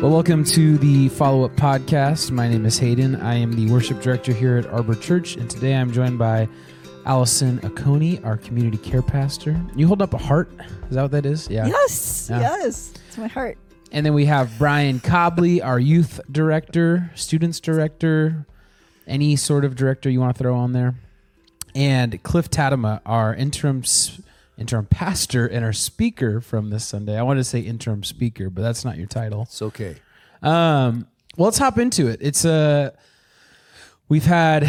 Well, welcome to the follow up podcast. My name is Hayden. I am the worship director here at Arbor Church, and today I'm joined by Allison Aconi, our community care pastor. You hold up a heart. Is that what that is? Yeah. Yes, Yeah. yes. It's my heart. And then we have Brian Cobley, our youth director, students director, any sort of director you want to throw on there. And Cliff Tadema, our interim s- interim pastor and our speaker from this Sunday. I wanted to say interim speaker, but that's not your title. It's okay. Um, well, let's hop into it. It's a we've had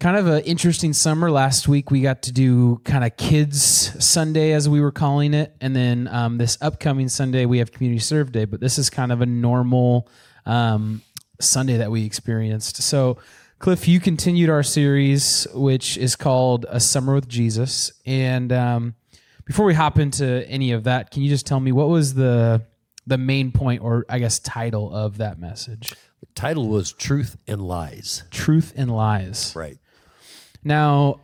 kind of an interesting summer. Last week we got to do kind of kids Sunday as we were calling it, and then um, this upcoming Sunday we have community serve day. But this is kind of a normal um, Sunday that we experienced. So, Cliff, you continued our series, which is called "A Summer with Jesus," and um, before we hop into any of that, can you just tell me what was the the main point, or I guess title of that message? The title was Truth and Lies. Truth and lies. Right. Now,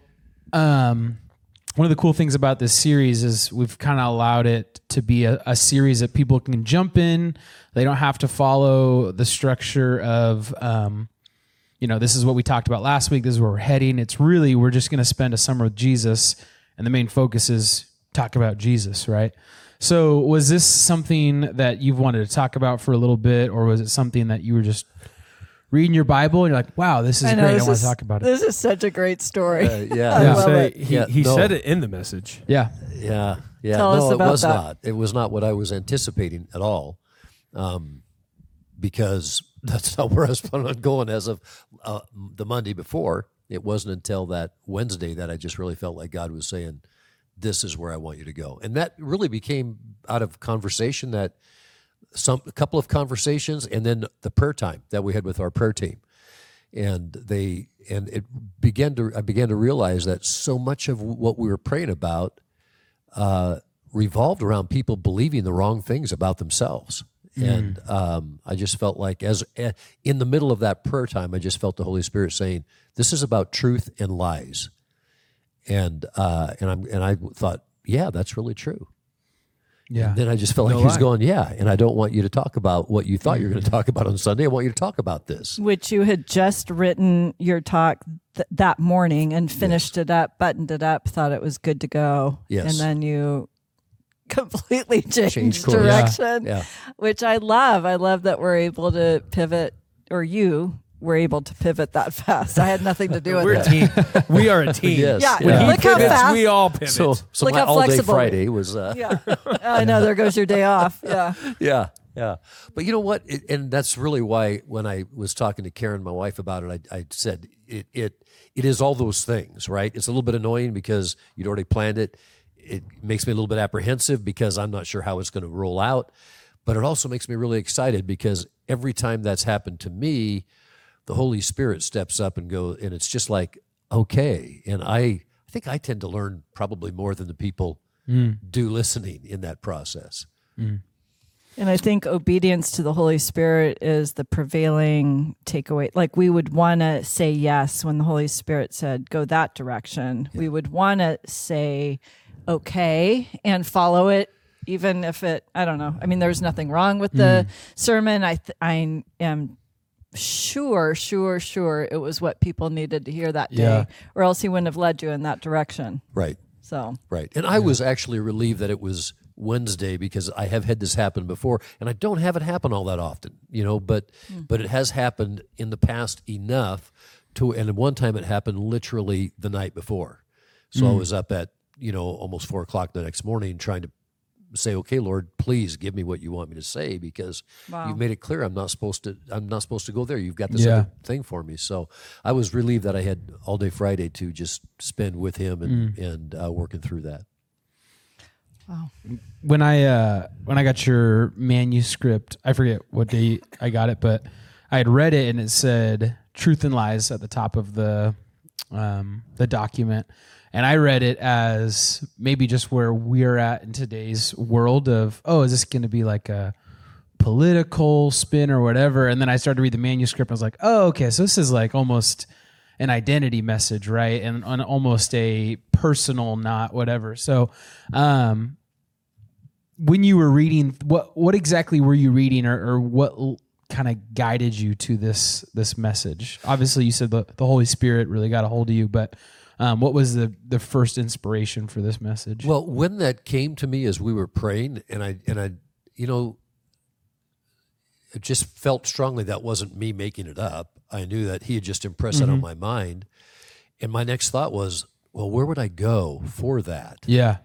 um, one of the cool things about this series is we've kind of allowed it to be a, a series that people can jump in. They don't have to follow the structure of, um, you know, this is what we talked about last week. This is where we're heading. It's really, we're just going to spend a summer with Jesus. And the main focus is talk about Jesus, right? So, was this something that you've wanted to talk about for a little bit, or was it something that you were just reading your Bible and you're like, wow, this is I know great. I want is, to talk about it. This is such a great story. Uh, yeah. Yeah. love say it. he, Yeah, he no. said it in the message. Yeah. Yeah. Yeah. Tell no, us about it was that. not. It was not what I was anticipating at all. Um, because that's not where I was planning on going as of uh, the Monday before. It wasn't until that Wednesday that I just really felt like God was saying, "This is where I want you to go," and that really became out of conversation that some a couple of conversations, and then the prayer time that we had with our prayer team, and they and it began to I began to realize that so much of what we were praying about uh, revolved around people believing the wrong things about themselves. And um, I just felt like, as eh, in the middle of that prayer time, I just felt the Holy Spirit saying, "This is about truth and lies." And uh, and I'm and I thought, yeah, that's really true. Yeah. Then I just felt like No he was going, yeah. And I don't want you to talk about what you thought you were going to talk about on Sunday. I want you to talk about this. Which you had just written your talk th- that morning and finished it up, buttoned it up, thought it was good to go. Yes. And then you completely changed, Changed course. direction, Yeah. which I love. I love that we're able to pivot, or you were able to pivot that fast. I had nothing to do with that. We're a team. We are a team. Yes. Yeah. When he Look how fast- we all pivot. So, so Look my how all day Friday was, uh, Yeah. I know. There goes your day off. Yeah. yeah, yeah. But you know what? It, and that's really why when I was talking to Karen, my wife, about it, I, I said it, it, it is all those things, right? It's a little bit annoying because you'd already planned it. It makes me a little bit apprehensive because I'm not sure how it's going to roll out. But it also makes me really excited because every time that's happened to me, the Holy Spirit steps up and go, and it's just like, okay. And I, I think I tend to learn probably more than the people mm. do listening in that process. Mm. And I think obedience to the Holy Spirit is the prevailing takeaway. Like we would want to say yes when the Holy Spirit said, go that direction. We would want to say, okay, and follow it, even if it, I don't know. I mean, there's nothing wrong with the mm. sermon. I, th- I am sure, sure, sure it was what people needed to hear that day, Yeah. or else he wouldn't have led you in that direction. Right. So, Right. And I was actually relieved that it was Wednesday because I have had this happen before and I don't have it happen all that often, you know, but hmm. but it has happened in the past enough to and one time it happened literally the night before. So I hmm. was up at, you know, almost four o'clock the next morning trying to say, Okay, Lord, please give me what you want me to say because Wow. you've made it clear I'm not supposed to I'm not supposed to go there. You've got this Yeah. other thing for me. So I was relieved that I had all day Friday to just spend with him and, and uh, working through that. Wow. When I uh when I got your manuscript, I forget what day I got it, but I had read it and it said truth and lies at the top of the um the document. And I read it as maybe just where we're at in today's world of, oh, is this going to be like a political spin or whatever? And then I started to read the manuscript. And I was like, oh, okay, so this is like almost an identity message, right? And on almost a personal, not whatever. So, um, when you were reading, what what exactly were you reading, or, or what kind of guided you to this this message? Obviously, you said the, the Holy Spirit really got a hold of you, but um, what was the the first inspiration for this message? Well, when that came to me as we were praying, and I and I, you know, it just felt strongly that wasn't me making it up. I knew that he had just impressed that on my mind, and my next thought was, well, where would I go for that? yeah,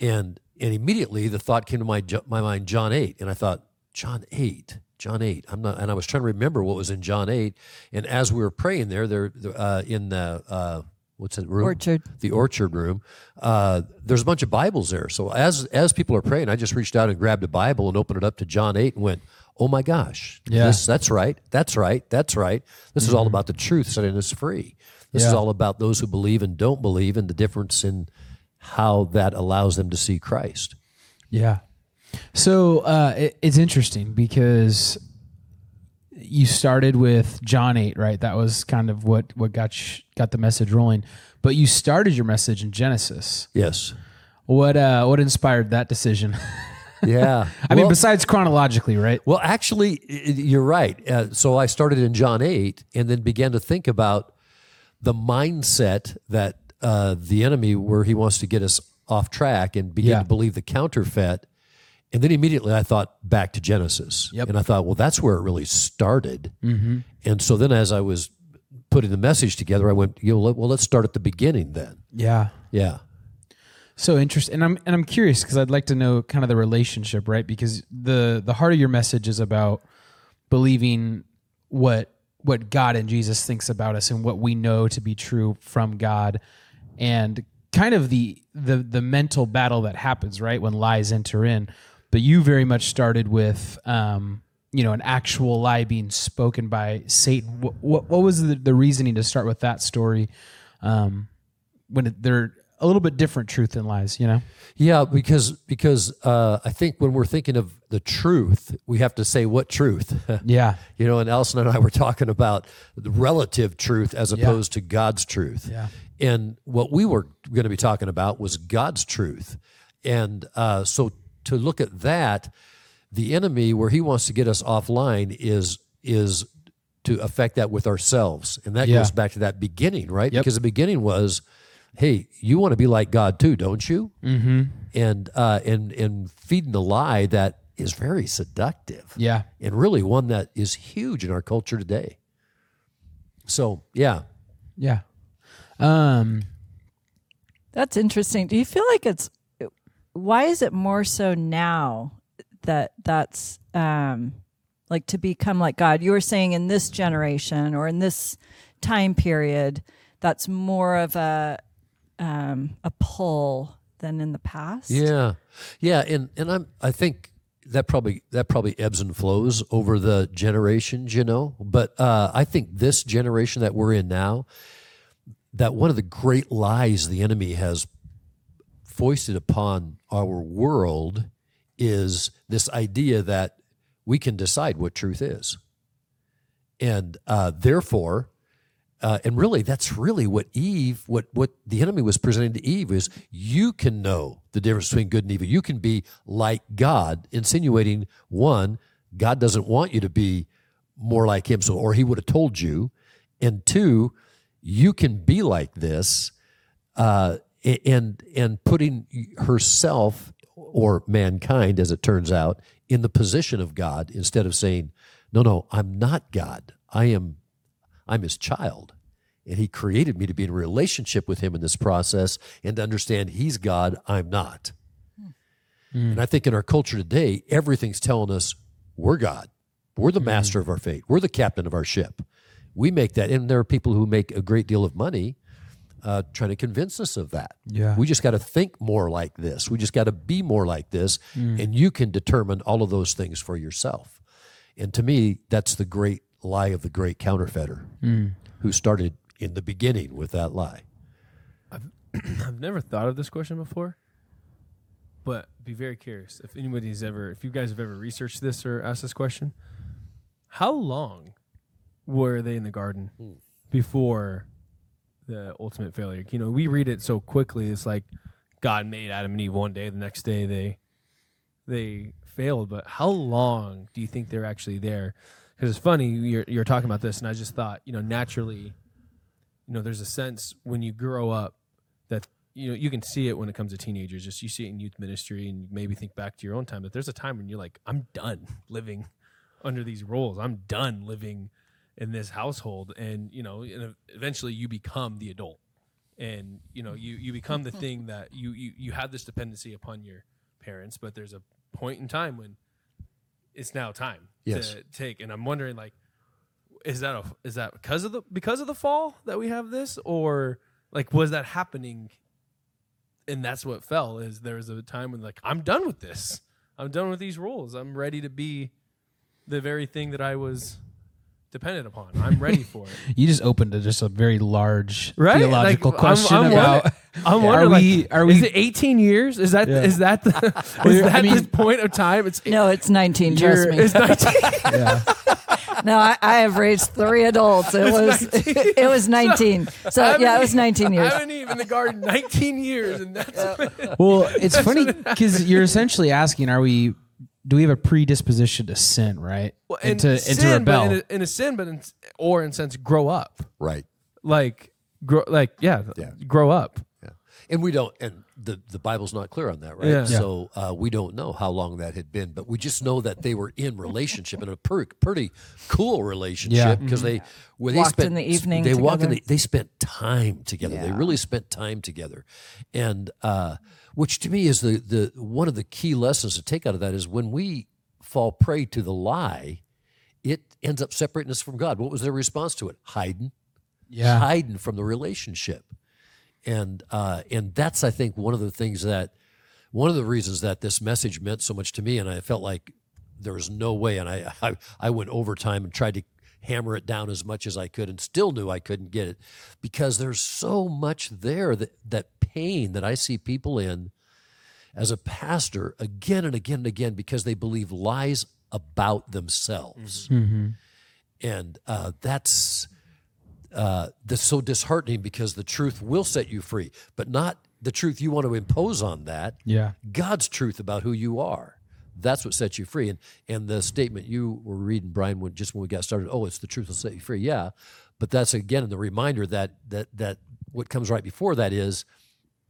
And and immediately the thought came to my my mind, John eight, and I thought, John eight, John eight. I'm not, and I was trying to remember what was in John eight. And as we were praying there, there uh, in the uh, what's that room? Orchard. the orchard room. Uh, there's a bunch of Bibles there. So as as people are praying, I just reached out and grabbed a Bible and opened it up to John eight and went, "Oh my gosh, Yeah. this, that's right, that's right, that's right. This is all about the truth setting us free. This is all about those who believe and don't believe, and the difference in how that allows them to see Christ." Yeah. So uh, it, it's interesting because you started with John eight, right? That was kind of what what got sh- got the message rolling. But you started your message in Genesis. Yes. What uh, what inspired that decision? Yeah. I mean, besides chronologically, right? Well, actually, you're right. Uh, so I started in John 8 and then began to think about the mindset that uh, the enemy, where he wants to get us off track and begin Yeah. to believe the counterfeit. And then immediately I thought back to Genesis. Yep. And I thought, well, that's where it really started. Mm-hmm. And so then as I was putting the message together, I went, you know, let- well, let's start at the beginning then. Yeah. Yeah. So interesting, and I'm and I'm curious because I'd like to know kind of the relationship, right? Because the the heart of your message is about believing what what God and Jesus thinks about us and what we know to be true from God, and kind of the the the mental battle that happens right when lies enter in. But you very much started with. Um, you know, an actual lie being spoken by Satan. What, what, what was the, the reasoning to start with that story? Um, when it, they're a little bit different truth than lies, you know? Yeah, because because uh, I think when we're thinking of the truth, we have to say what truth. Yeah. you know, and Allison and I were talking about the relative truth as opposed to God's truth. Yeah. And what we were going to be talking about was God's truth. And uh, so to look at that, the enemy, where he wants to get us offline, is is to affect that with ourselves, and that Yeah. goes back to that beginning, right? Yep. Because the beginning was, hey, you want to be like God too, don't you? Mm-hmm. And uh, and and feeding the lie that is very seductive Yeah. and really one that is huge in our culture today. So, yeah. Yeah. Um, That's interesting. Do you feel like it's why is it more so now that that's um like to become like God? You were saying in this generation or in this time period that's more of a um a pull than in the past. Yeah. Yeah, and and I'm I think that probably that probably ebbs and flows over the generations, you know. But uh, I think this generation that we're in now, that one of the great lies the enemy has foisted upon our world is this idea that we can decide what truth is, and uh, therefore. Uh, and really, that's really what Eve, what what the enemy was presenting to Eve is you can know the difference between good and evil. You can be like God, insinuating one, God doesn't want you to be more like Him, so or He would have told you, and two, you can be like this, uh, and and putting herself or mankind, as it turns out, in the position of God instead of saying, no, no, I'm not God. I am I'm his child. And he created me to be in relationship with him in this process and to understand he's God, I'm not. Hmm. And I think in our culture today, everything's telling us we're God. We're the hmm. master of our fate. We're the captain of our ship. We make that. And there are people who make a great deal of money uh, trying to convince us of that. Yeah. We just got to think more like this. We just got to be more like this. Mm. And you can determine all of those things for yourself. And to me, that's the great lie of the great counterfeiter mm. who started in the beginning with that lie. I've never thought of this question before, but be very curious if anybody's ever, if you guys have ever researched this or asked this question. How long were they in the garden hmm. before the ultimate failure? You know, we read it so quickly. It's like God made Adam and Eve one day, the next day they they failed. But how long do you think they're actually there? because it's funny you're you're talking about this, and I just thought you know naturally, you know, there's a sense when you grow up that you know you can see it when it comes to teenagers. Just you see it in youth ministry, and maybe think back to your own time. That there's a time when you're like, I'm done living under these roles. I'm done living in this household, and you know, and eventually you become the adult, and you know, you you become the thing that you you you have this dependency upon your parents, but there's a point in time when it's now time Yes. to take. And I'm wondering, like, is that a is that because of the because of the fall that we have this, or like was that happening? And that's what fell. Is there was a time when like I'm done with this. I'm done with these rules. I'm ready to be the very thing that I was dependent upon. I'm ready for it. You just opened to just a very large Right? theological Like, I'm- question I'm about. wondering- I'm Are wondering, we- like, are is we- it 18 years? Is that is Yeah. that the, Well, is I that mean- the point of time? It's No, it's 19. Trust You're- me. it's 19. yeah. No, I, I have raised three adults. It was it was 19. So I yeah, it was 19 years. I years. haven't even in the garden 19 years, and that's Well, it's funny because you're essentially asking, are we? Do we have a predisposition to sin, right? Well, and to, and to sin, but rebel. in a, in a sin, but in, or in a sense, grow up. Right. Like, grow, like yeah, Yeah. grow up. Yeah. And we don't, and the, the Bible's not clear on that, right? Yeah. Yeah. So uh, we don't know how long that had been, but we just know that they were in relationship in a per, pretty cool Yeah. relationship because they, well, they Walked spent in the evening They walked in the, they spent time together. They really spent time together, and uh, which to me is the the one of the key lessons to take out of that is when we fall prey to the lie, it ends up separating us from God. What was their response to it? Hiding yeah. hiding from the relationship and uh, and that's I think one of the things that one of the reasons that this message meant so much to me, and I felt like there was no way, and I I, I went overtime and tried to hammer it down as much as I could, and still knew I couldn't get it because there's so much there that that pain that I see people in as a pastor again and again and again because they believe lies about themselves, and uh, that's uh, that's so disheartening because the truth will set you free, but not the truth you want to impose on that. Yeah. God's truth about who you are. That's what sets you free. And and the statement you were reading, Brian, when just when we got started, oh, it's the truth will set you free. Yeah, but that's again the reminder that that that what comes right before that is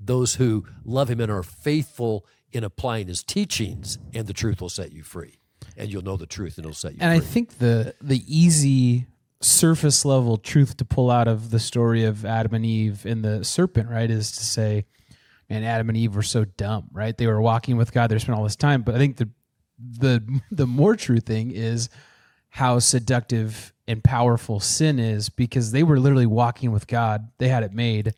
those who love Him and are faithful in applying His teachings, and the truth will set you free, and you'll know the truth, and it'll set you And I think the the easy surface level truth to pull out of the story of Adam and Eve and the serpent, right, is to say, man, Adam and Eve were so dumb, right? They were walking with God, they spent all this time. But I think the the the more true thing is how seductive and powerful sin is because they were literally walking with God. They had it made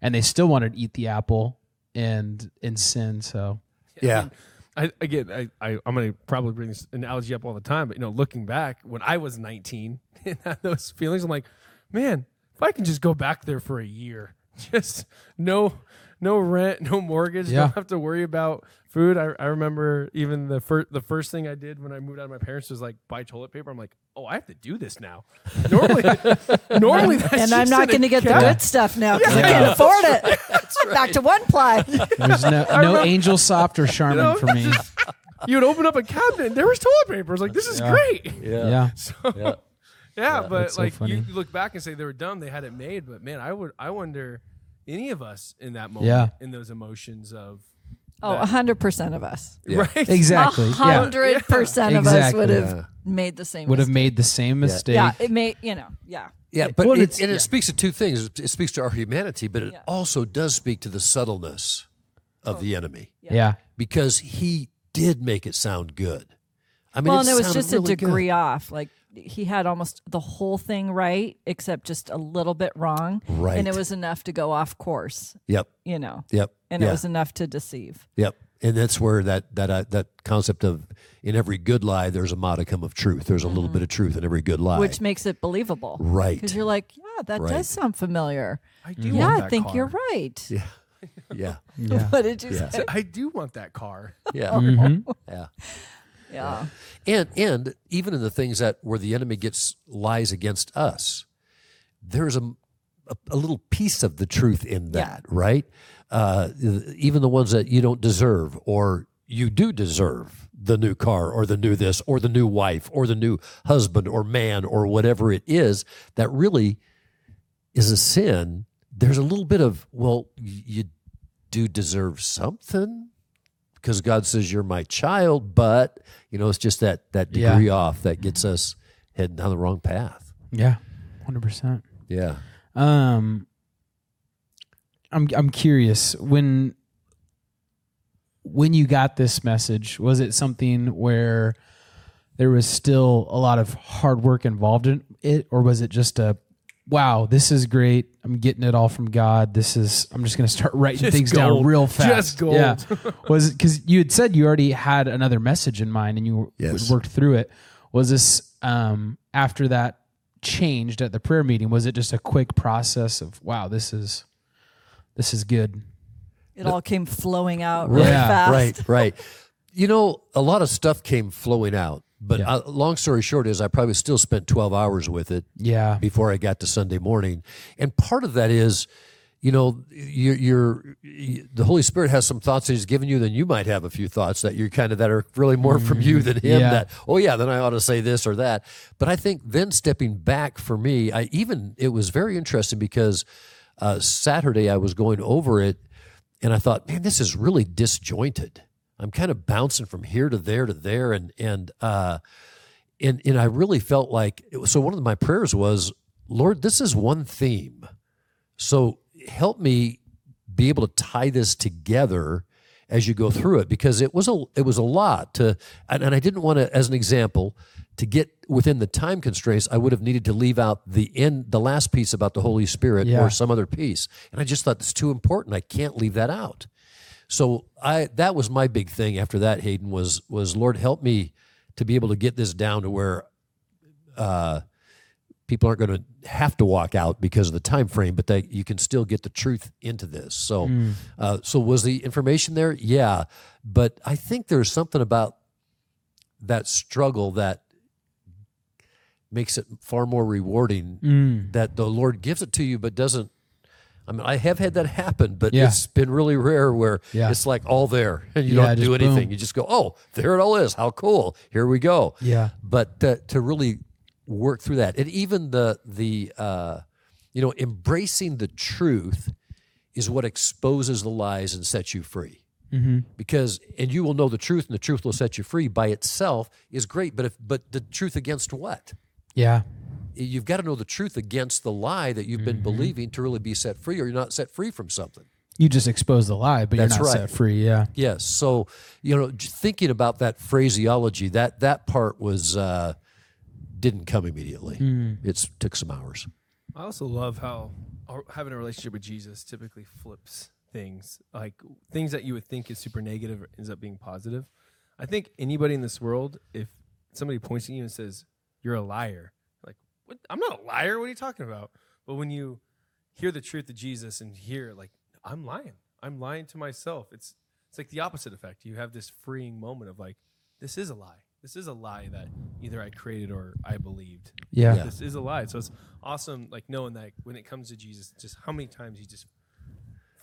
and they still wanted to eat the apple and and sin. So yeah, I again, I, I I'm gonna probably bring this analogy up all the time, but you know, looking back when I was 19 and had those feelings, I'm like, man, if I can just go back there for a year, just no no rent, no mortgage, Yeah. don't have to worry about food. I, I remember even the first the first thing I did when I moved out of my parents was like buy toilet paper. I'm like, oh, I have to do this now. Normally, normally, that's and I'm not going to get the good stuff now because I can't afford it. Back to one ply. there's no no angel soft or Charmin know, for me. You would open up a cabinet, and there was toilet paper. I was like, this is Yeah. great. yeah, Yeah. So, yeah. yeah, but That's so like you look back and say they were dumb, they had it made. But man, I would, I wonder, any of us in that moment, Yeah. in those emotions of, Oh, that- 100% of us. right, Exactly. A Yeah. hundred percent of us Exactly. would have Yeah. made the same. Mistake. Would have mistake. made the same mistake. Yeah, it may. You know. Yeah. Yeah, but Well, it, it's- and it yeah. speaks to two things. It speaks to our humanity, but it Yeah. also does speak to the subtleness of the oh, enemy yeah. because he did make it sound good. I mean, well, it and it was sounded just really a degree good. off. Like he had almost the whole thing right, except just a little bit wrong. Right. And it was enough to go off course. Yep, You know. yep, And yeah, it was enough to deceive. yep. And that's where that that uh, that concept of in every good lie there's a modicum of truth. There's a little bit of truth in every good lie. Mm-hmm. Which makes it believable. Right. Because you're like, yeah, that Right. does sound familiar. I do. Yeah, want I think car. you're right. yeah, yeah, Yeah. What did you Yeah. say? I do want that car. yeah, Mhm. yeah. Yeah. And and even in the things that where the enemy gets lies against us, there's a a, a little piece of the truth in Yeah. that, right? Uh, even the ones that you don't deserve or you do deserve the new car or the new this or the new wife or the new husband or man or whatever it is that really is a sin, there's a little bit of, well, you do deserve something because God says you're my child, but you know, it's just that that Yeah. degree off that gets us heading down the wrong path. Yeah, hundred percent. Yeah. Um, I'm I'm curious when when you got this message, was it something where there was still a lot of hard work involved in it, or was it just a wow, this is great. I'm getting it all from God. This is I'm just going to start writing Just things down real fast. Just gold. Yeah. Was cuz you had said you already had another message in mind and you Yes. worked through it. Was this um after that changed at the prayer meeting? Was it just a quick process of wow, this is this is good. It all came flowing out really Yeah, fast. Right, right. You know, a lot of stuff came flowing out, but Yeah. uh, long story short is I probably still spent 12 hours with it Yeah. before I got to Sunday morning. And part of that is, you know, you're, you're the Holy Spirit has some thoughts that He's given you. Then you might have a few thoughts that you're kind of that are really more from you than Him. Yeah. That oh yeah, then I ought to say this or that. But I think then stepping back for me, I even it was very interesting because uh, Saturday I was going over it, and I thought, man, this is really disjointed. I'm kind of bouncing from here to there to there, and and uh, and and I really felt like so. One of my prayers was, Lord, this is one theme, so help me be able to tie this together as you go through it. Because it was a it was a lot to and, and I didn't want to as an example to get within the time constraints I would have needed to leave out the end the last piece about the Holy Spirit Yeah. or some other piece. And I just thought it's too important. I can't leave that out so I that was my big thing after that Hayden was was Lord help me to be able to get this down to where uh, people aren't going to have to walk out because of the time frame, but they you can still get the truth into this. So, uh, so was the information there? Yeah, but I think there's something about that struggle that makes it far more rewarding. Mm. That the Lord gives it to you, but doesn't. I mean, I have had that happen, but Yeah. it's been really rare where Yeah. it's like all there and you Yeah, don't do anything. boom. You just go, oh, there it all is. How cool! Here we go Yeah. but to, to really work through that and even the the uh, you know embracing the truth is what exposes the lies and sets you free Mm-hmm. because and you will know the truth and the truth will set you free by itself is great but if but the truth against what Yeah. You've got to know the truth against the lie that you've been Mm-hmm. believing to really be set free or you're not set free from something You just expose the lie, but That's you're not right. set free. Yeah. yes so you know thinking about that phraseology that that part was uh didn't come immediately it took some hours I also love how having a relationship with Jesus typically flips things. Like things that you would think is super negative ends up being positive. I think anybody in this world, if somebody points at you and says, You're a liar, like, what? I'm not a liar. What are you talking about? But when you hear the truth of Jesus and hear, like, I'm lying, I'm lying to myself, it's, it's like the opposite effect. You have this freeing moment of, like, this is a lie. This is a lie that either I created or I believed Yeah. Yeah. this is a lie. So it's awesome, like knowing that when it comes to Jesus, just how many times he just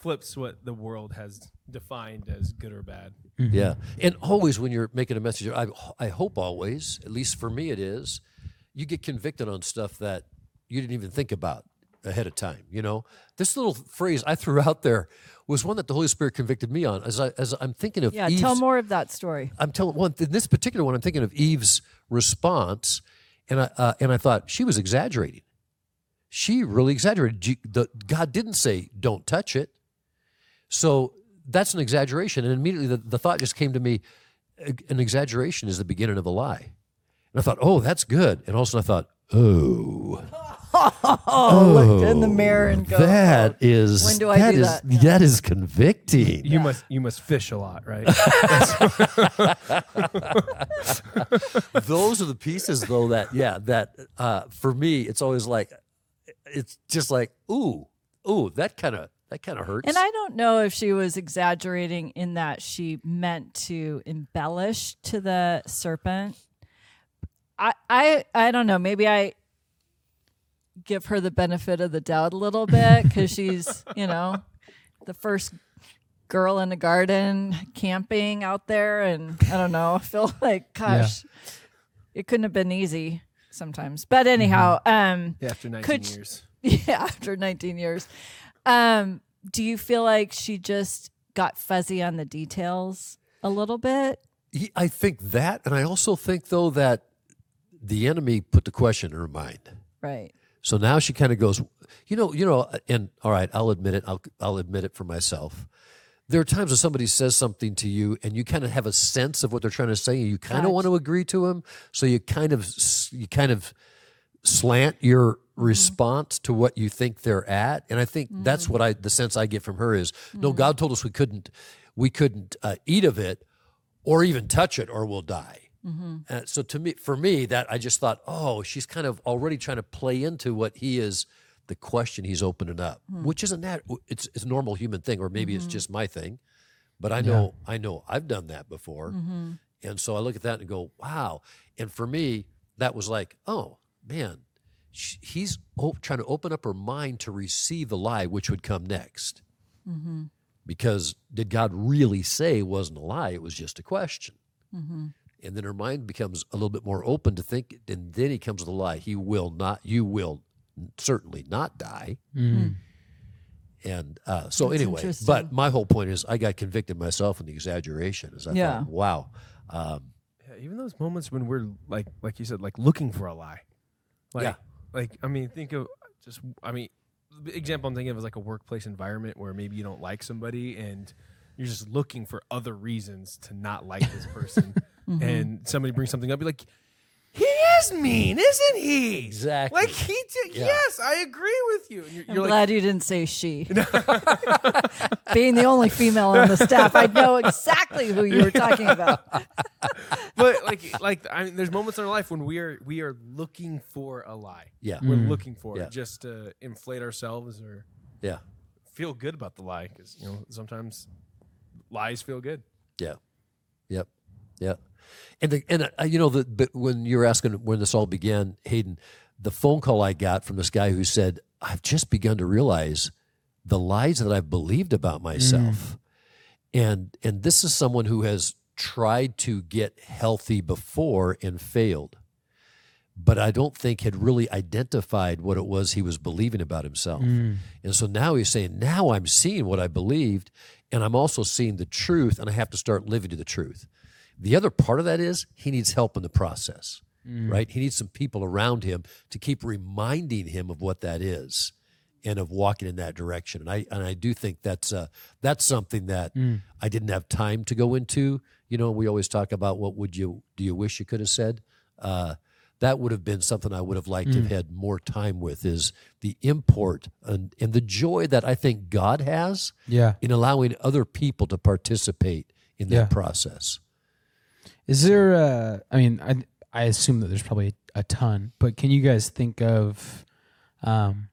flips what the world has defined as good or bad. Mm-hmm. Yeah, and always when you're making a message, I I hope always, at least for me, it is, you get convicted on stuff that you didn't even think about ahead of time. You know, this little phrase I threw out there was one that the Holy Spirit convicted me on. As I as I'm thinking of Yeah, Eve's, tell more of that story. I'm telling one in this particular one. I'm thinking of Eve's response, and I uh, and I thought she was exaggerating. She really exaggerated. The, God didn't say don't touch it, so that's an exaggeration. And immediately the, the thought just came to me: "Uh, an exaggeration is the beginning of a lie. And I thought, oh, that's good. And also I thought, oh, Oh, look in the mirror and go. that is when do I that do is- that? that is convicting. You must you must fish a lot, right? those are the pieces though that yeah that uh, for me it's always like it's just like ooh ooh that kind of that kind of hurts And I don't know if she was exaggerating in that she meant to embellish to the serpent. I I I don't know. Maybe I give her the benefit of the doubt a little bit because she's you know the first girl in the garden camping out there, and I don't know. I feel like, gosh, it couldn't have been easy sometimes. But anyhow, um, Yeah, after 19 Could- years. yeah, after 19 years, um, do you feel like she just got fuzzy on the details a little bit? I think that, and I also think though that the enemy put the question in her mind. Right. So now she kind of goes, you know, you know, and all right, I'll admit it. I'll I'll admit it for myself. There are times when somebody says something to you, and you kind of have a sense of what they're trying to say, and you kind of want to agree to them. So you kind of you kind of slant your mm-hmm. response to what you think they're at, and I think that's mm-hmm. what I the sense I get from her is, no, mm-hmm. God told us we couldn't we couldn't uh, eat of it or even touch it, or we'll die. Mm-hmm. Uh, so to me, for me, that I just thought, oh, she's kind of already trying to play into what he is, the question he's opening up, hmm. which isn't that it's it's a normal human thing, or maybe it's mm-hmm. just my thing, but I know I know I've done that before, mm-hmm. and so I look at that and go, wow. And for me, that was like, oh man, sh- he's o- trying to open up her mind to receive the lie, which would come next, because did God really say it wasn't a lie? It was just a question and then her mind becomes a little bit more open to think and then he comes with a lie he will not you will certainly not die and uh, so That's anyway but my whole point is i got convicted myself in the exaggeration as i Yeah. thought wow um, Yeah, even those moments when we're like, like you said, like looking for a lie. Like, Yeah. Like, I mean, think of just, I mean, the example I'm thinking of is like a workplace environment where maybe you don't like somebody and you're just looking for other reasons to not like this person. Mm-hmm. And somebody brings something up, you're like, he is mean, isn't he? Exactly. Like he did. Yeah. Yes, I agree with you. And you're, I'm you're like, glad you didn't say she. Being the only female on the staff, I know exactly who you were talking about. but like, like I mean, there's moments in our life when we are we are looking for a lie. yeah We're looking for Yeah. it just to inflate ourselves or yeah feel good about the lie because you know sometimes lies feel good. yeah yep yep and the, and uh, you know the but when you're asking when this all began hayden the phone call i got from this guy who said i've just begun to realize the lies that i've believed about myself. And and this is someone who has tried to get healthy before and failed but i don't think had really identified what it was he was believing about himself. And so now he's saying now i'm seeing what i believed and i'm also seeing the truth and i have to start living to the truth the other part of that is he needs help in the process right he needs some people around him to keep reminding him of what that is and of walking in that direction. And I and I do think that's uh, that's something that I didn't have time to go into. You know, we always talk about what would you do you wish you could have said. Uh, that would have been something I would have liked to have had more time with. Is the import and, and the joy that I think God has Yeah. in allowing other people to participate in that Yeah. process. Is there? Uh, I mean, I I assume that there's probably a ton, but can you guys think of um,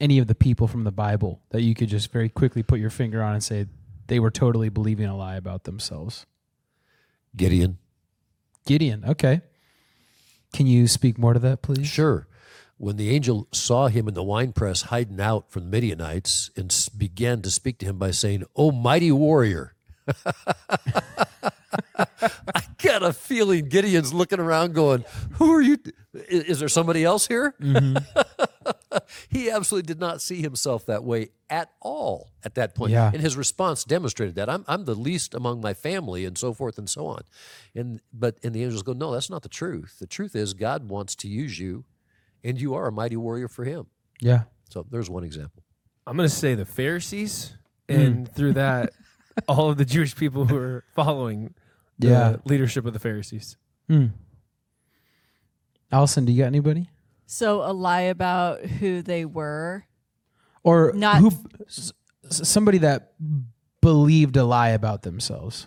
any of the people from the Bible that you could just very quickly put your finger on and say they were totally believing a lie about themselves? Gideon, Gideon. Okay. Can you speak more to that, please? Sure. When the angel saw him in the winepress hiding out from the Midianites and began to speak to him by saying, Oh, mighty warrior. I got a feeling Gideon's looking around going, Who are you? Is, is there somebody else here? Mm-hmm. he absolutely did not see himself that way at all at that point. Yeah. And his response demonstrated that. I'm, I'm the least among my family and so forth and so on. And but and the angels go, No, that's not the truth. The truth is God wants to use you and you are a mighty warrior for him. Yeah. So there's one example. I'm going to say the Pharisees, hmm. and through that, all of the Jewish people who are following the Yeah. leadership of the Pharisees. Hmm. Allison, do you got anybody? So a lie about who they were. Or Not- who? s- s- Somebody that believed a lie about themselves.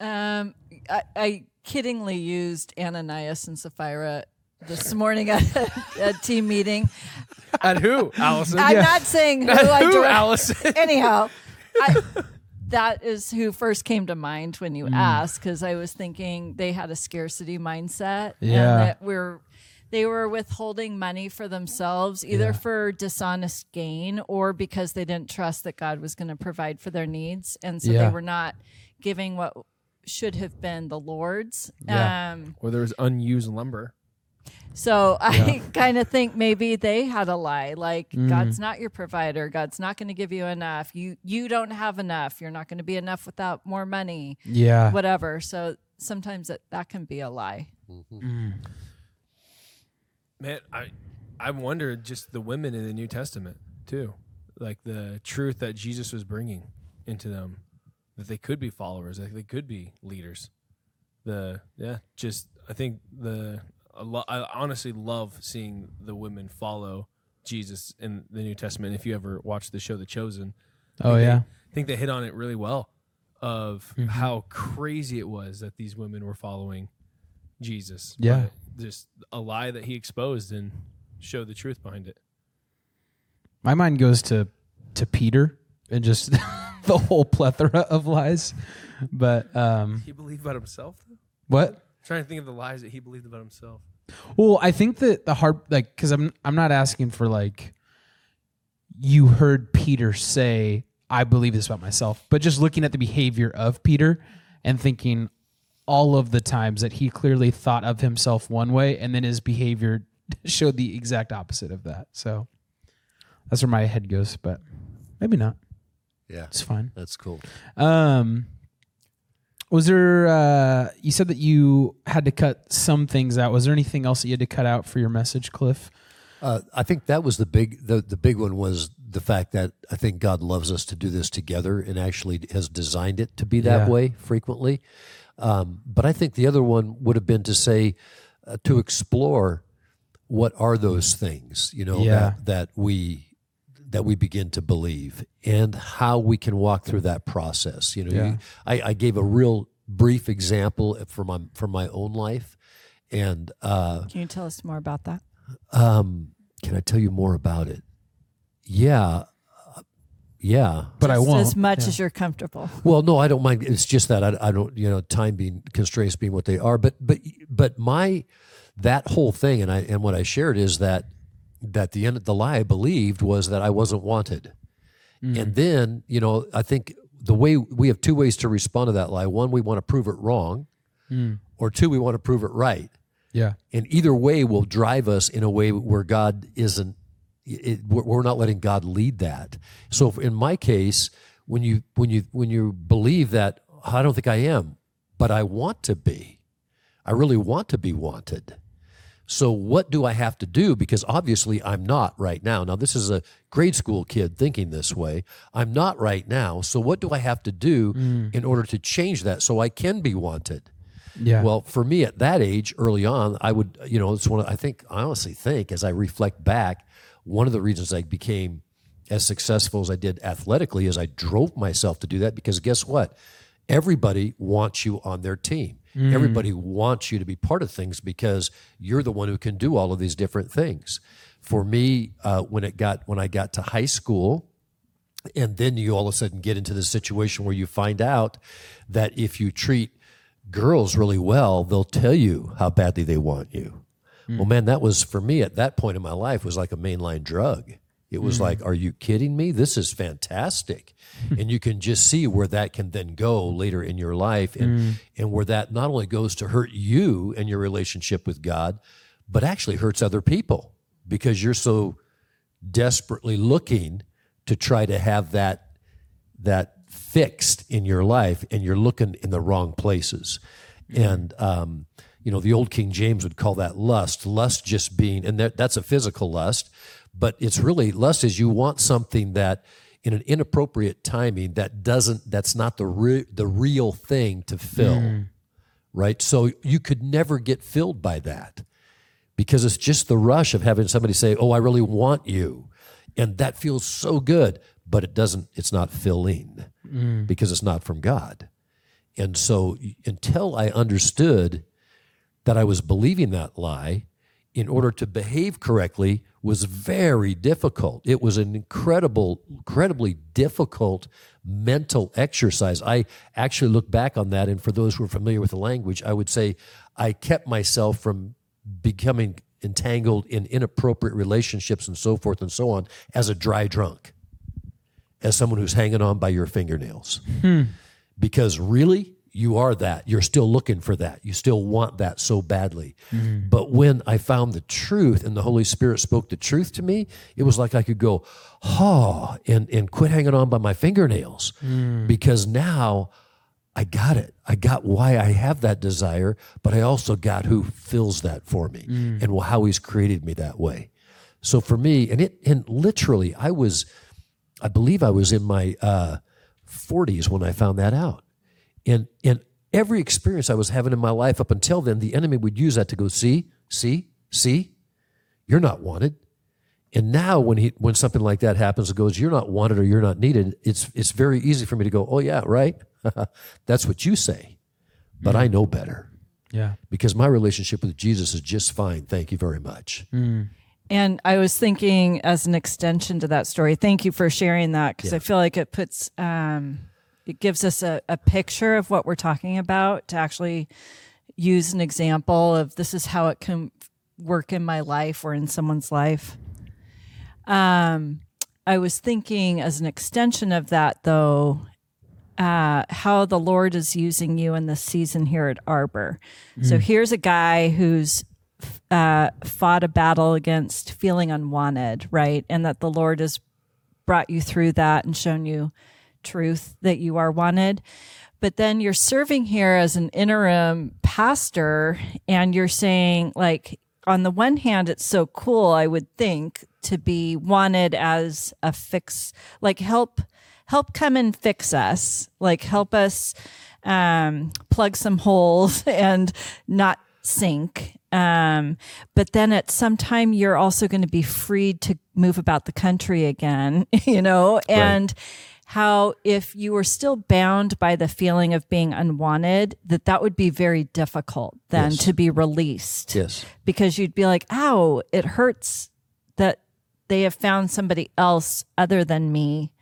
Um, I, I kiddingly used Ananias and Sapphira this morning at a, a team meeting. At who, Allison? I'm not saying who At I who, direct- Allison? Anyhow, I, that is who first came to mind when you asked because I was thinking they had a scarcity mindset Yeah. and that we're they were withholding money for themselves, either for dishonest gain or because they didn't trust that God was going to provide for their needs. And so Yeah. they were not giving what should have been the Lord's. Yeah. Um, Or there was unused lumber. So I kind of think maybe they had a lie, like Mm. God's not your provider. God's not going to give you enough. You you don't have enough. You're not going to be enough without more money. Yeah. Whatever. So sometimes that that can be a lie. Mm-hmm. Man, I I wonder just the women in the New Testament too, like the truth that Jesus was bringing into them, that they could be followers, that they could be leaders. The yeah, just I think the I, lo- I honestly love seeing the women follow Jesus in the New Testament. If you ever watch the show The Chosen, Oh yeah. I think they hit on it really well of how crazy it was that these women were following Jesus. Yeah. Just a lie that he exposed and showed the truth behind it. My mind goes to to Peter and just the whole plethora of lies. But um He believed about himself though? what? Trying to think of the lies that he believed about himself. Well, I think that the hard like cuz I'm I'm not asking for like you heard Peter say I believe this about myself, but just looking at the behavior of Peter and thinking all of the times that he clearly thought of himself one way and then his behavior showed the exact opposite of that. So that's where my head goes, but maybe not. Yeah, It's fine. that's cool. Um, was there? Uh, you said that you had to cut some things out. Was there anything else that you had to cut out for your message, Cliff? Uh, I think that was the big the, the big one was the fact that I think God loves us to do this together and actually has designed it to be that Yeah. way frequently. Um, but I think the other one would have been to say uh, to explore what are those things you know Yeah. that that we that we begin to believe and how we can walk through that process. You know, Yeah. you, I, I gave a real brief example from my from my own life, and uh, Can you tell us more about that? um, can I tell you more about it? Yeah. Uh, Yeah. But I Just won't. As much Yeah. as you're comfortable. Well, no, I don't mind. It's just that I, I don't, you know, time being constraints being what they are. But, but, but my, that whole thing, and I, and what I shared is that, that the end, the lie I believed was that I wasn't wanted. And mm. then, you know, I think the way we have two ways to respond to that lie. One, we want to prove it wrong, mm. or two, we want to prove it right. Yeah. and either way will drive us in a way where God isn't. It, we're not letting God lead that. So in my case, when you when you when you believe that I don't think I am, but I want to be, I really want to be wanted. So what do I have to do? Because obviously I'm not right now. Now this is a grade school kid thinking this way. I'm not right now. So what do I have to do mm. in order to change that so I can be wanted? Yeah. Well, for me at that age, early on, I would, you know, it's one of, I think, I honestly think as I reflect back, one of the reasons I became as successful as I did athletically is I drove myself to do that because guess what? Everybody wants you on their team. Everybody wants you to be part of things because you're the one who can do all of these different things. For me, uh, when it got when I got to high school, and then you all of a sudden get into the situation where you find out that if you treat girls really well, they'll tell you how badly they want you. Well, man, that was for me at that point in my life was like a mainline drug. It was like, are you kidding me? This is fantastic. and you can just see where that can then go later in your life and, and where that not only goes to hurt you and your relationship with God, but actually hurts other people because you're so desperately looking to try to have that that fixed in your life and you're looking in the wrong places and um, you know the old king james would call that lust lust just being and that, that's a physical lust but it's really lust is you want something that in an inappropriate timing that doesn't that's not the re- the real thing to fill mm. right so you could never get filled by that because it's just the rush of having somebody say, "Oh, I really want you," and that feels so good, but it doesn't. It's not filling mm. because it's not from God. And so, until I understood that I was believing that lie, in order to behave correctly, was very difficult. It was an incredible, incredibly difficult mental exercise. I actually look back on that, and for those who are familiar with the language, I would say I kept myself from becoming entangled in inappropriate relationships and so forth and so on as a dry drunk, as someone who's hanging on by your fingernails. Hmm. Because really, you are that. You're still looking for that. You still want that so badly. But when I found the truth and the Holy Spirit spoke the truth to me, it was like I could go, oh, and, and quit hanging on by my fingernails. Because now I got it. I got why I have that desire, but I also got who fills that for me and how he's created me that way. So for me, and it, and literally, I was, I believe I was in my uh, 40s when I found that out. And, and every experience I was having in my life up until then, the enemy would use that to go, see, see, see, you're not wanted. And now when he when something like that happens, it goes, you're not wanted or you're not needed. It's it's very easy for me to go, oh yeah, right. That's what you say, but I know better Yeah. because my relationship with Jesus is just fine. Thank you very much. And I was thinking, as an extension to that story, thank you for sharing that because I feel like it puts, um, it gives us a, a picture of what we're talking about to actually use an example of this is how it can work in my life or in someone's life. Um, I was thinking, as an extension of that, though, uh, how the Lord is using you in this season here at Arbor. So here's a guy who's uh, fought a battle against feeling unwanted, right? And that the Lord has brought you through that and shown you truth that you are wanted. But then you're serving here as an interim pastor, and you're saying, like, on the one hand, it's so cool, I would think, to be wanted as a fix, like, help help come and fix us like help us um, plug some holes and not sink. Um, but then at some time you're also going to be freed to move about the country again you know? And how if you were still bound by the feeling of being unwanted that that would be very difficult then Yes. to be released Yes. because you'd be like, ow, it hurts that they have found somebody else other than me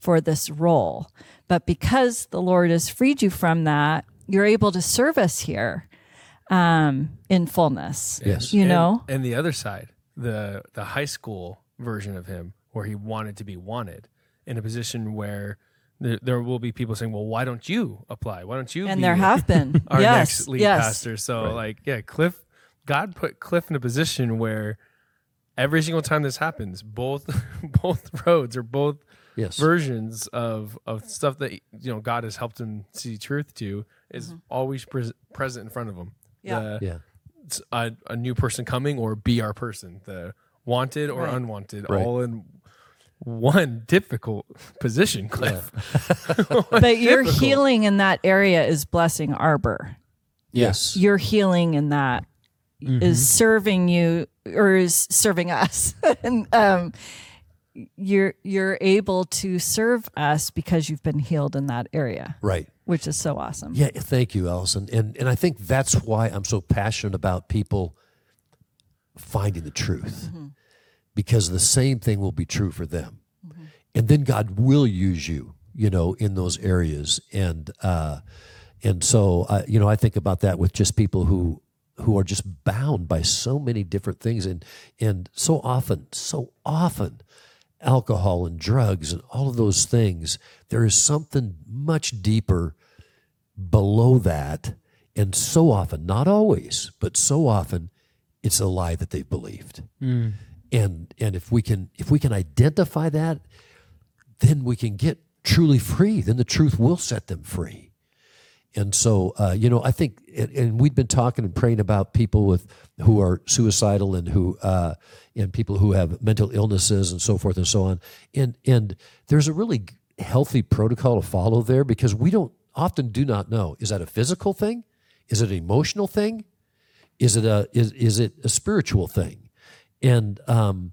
for this role. But because the Lord has freed you from that, you're able to serve us here um, in fullness. Yes. You And- know? and the other side, the the high school version of him, where he wanted to be wanted in a position where there, there will be people saying, "Well, why don't you apply? Why don't you?" And be there have been. our yes. next lead yes. pastor. So like, yeah, Cliff, God put Cliff in a position where every single time this happens, both both roads or both Yes. versions of of stuff that you know God has helped him see truth to is always pres present in front of him. Mm-hmm. Yeah. The- yeah. it's a, a new person coming or be our person, the wanted or Right. unwanted, Right. all in one difficult position, Cliff. But your Difficult. healing in that area is blessing Arbor. Yes. Your healing in that is Mm-hmm. serving you or is serving us. and um, you're you're able to serve us because you've been healed in that area, Right. which is so awesome. Yeah, thank you, Allison. And and I think that's why I'm so passionate about people finding the truth. Because the same thing will be true for them. And then God will use you, you know, in those areas. And uh and so uh, you know, I think about that with just people who who are just bound by so many different things and and so often, so often alcohol and drugs and all of those things, there is something much deeper below that. And so often, not always, but so often, it's a lie that they've believed. And and if we can if we can identify that, then we can get truly free. Then the truth will set them free. And so, uh, you know, I think, and, we've been talking and praying about people with who are suicidal and who, uh, and people who have mental illnesses and so forth and so on. And and there's a really healthy protocol to follow there because we don't often do not know is that a physical thing, is it an emotional thing, is it a is is it a spiritual thing, and um,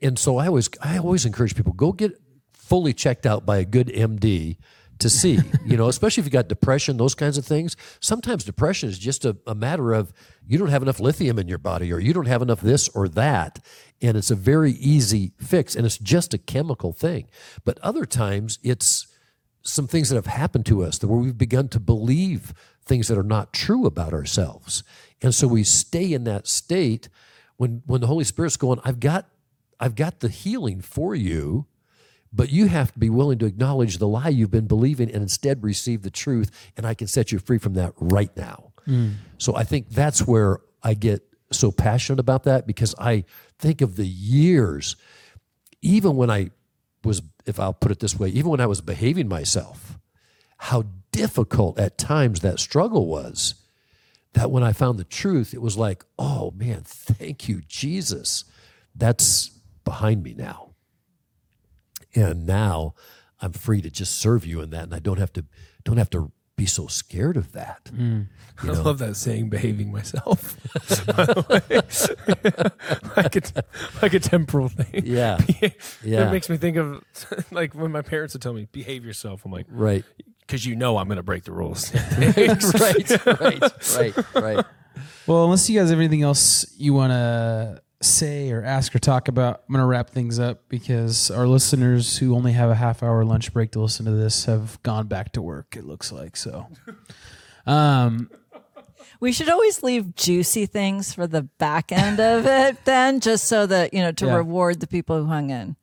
and so I always I always encourage people go get fully checked out by a good MD to see, you know, especially if you got depression, those kinds of things. Sometimes depression is just a, a matter of you don't have enough lithium in your body or you don't have enough this or that. And it's a very easy fix and it's just a chemical thing. But other times it's some things that have happened to us that where we've begun to believe things that are not true about ourselves. And so we stay in that state when when the Holy Spirit's going, I've got I've got the healing for you, but you have to be willing to acknowledge the lie you've been believing and instead receive the truth, and I can set you free from that right now. Mm. So I think that's where I get so passionate about that because I think of the years, even when I was, if I'll put it this way, even when I was behaving myself, how difficult at times that struggle was. That when I found the truth, it was like, oh man, thank you, Jesus. That's behind me now. And now I'm free to just serve you in that, and I don't have to don't have to be so scared of that. Mm. I love that saying, behaving myself. Like a, like a temporal thing. Yeah. Yeah. It makes me think of like when my parents would tell me, behave yourself. I'm like, Right. Because you know I'm going to break the rules. right. Right. Right. Right. Well, unless you guys have anything else you want to say or ask or talk about, I'm going to wrap things up because our listeners who only have a half hour lunch break to listen to this have gone back to work, it looks like. So, um, We should always leave juicy things for the back end of it, then, just so that you know to Yeah. reward the people who hung in.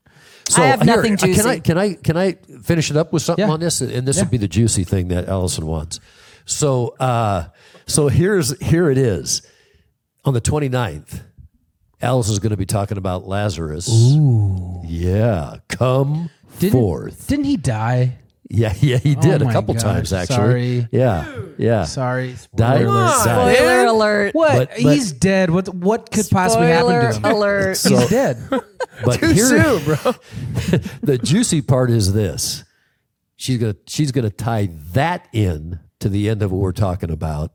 So I have here, nothing uh, Can I can I can I finish it up with something Yeah. on this? And this Yeah. would be the juicy thing that Allison wants. So uh so here's here it is. On the 29th, Allison's going to be talking about Lazarus. Ooh. Yeah. Come didn't, forth. didn't he die? Yeah, yeah, he did a oh couple gosh, times actually. sorry. Yeah. Yeah. Sorry. Died. Spoiler alert. Died. Spoiler alert! What? But- but- He's dead. What? What could possibly happen to him? alert! So- He's dead. But Too here, soon, bro. the juicy part is this. She's gonna she's gonna tie that in to the end of what we're talking about.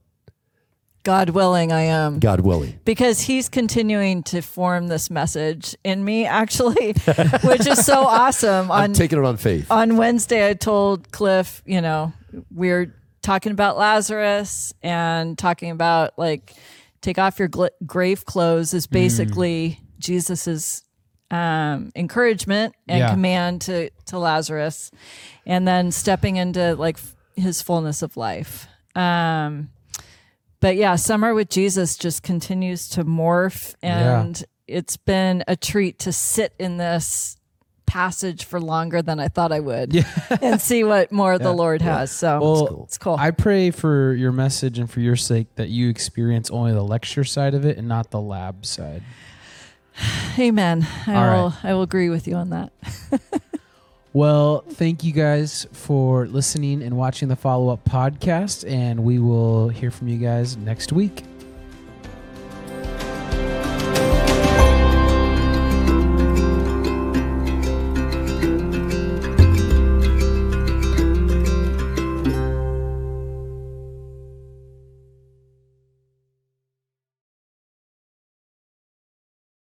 God willing, I am. God willing. because he's continuing to form this message in me actually which is so awesome I'm on taking it on faith. on wednesday i told cliff you know we're talking about lazarus and talking about like take off your gl- grave clothes is basically jesus's um, encouragement and Yeah. command to to lazarus and then stepping into like f- his fullness of life um but yeah, summer with Jesus just continues to morph, and it's been a treat to sit in this passage for longer than I thought I would, and see what more the Lord has. So Well, it's cool. I pray for your message and for your sake that you experience only the lecture side of it and not the lab side. Amen. I All will. I will agree with you on that. Well, thank you guys for listening and watching the follow up podcast, and we will hear from you guys next week.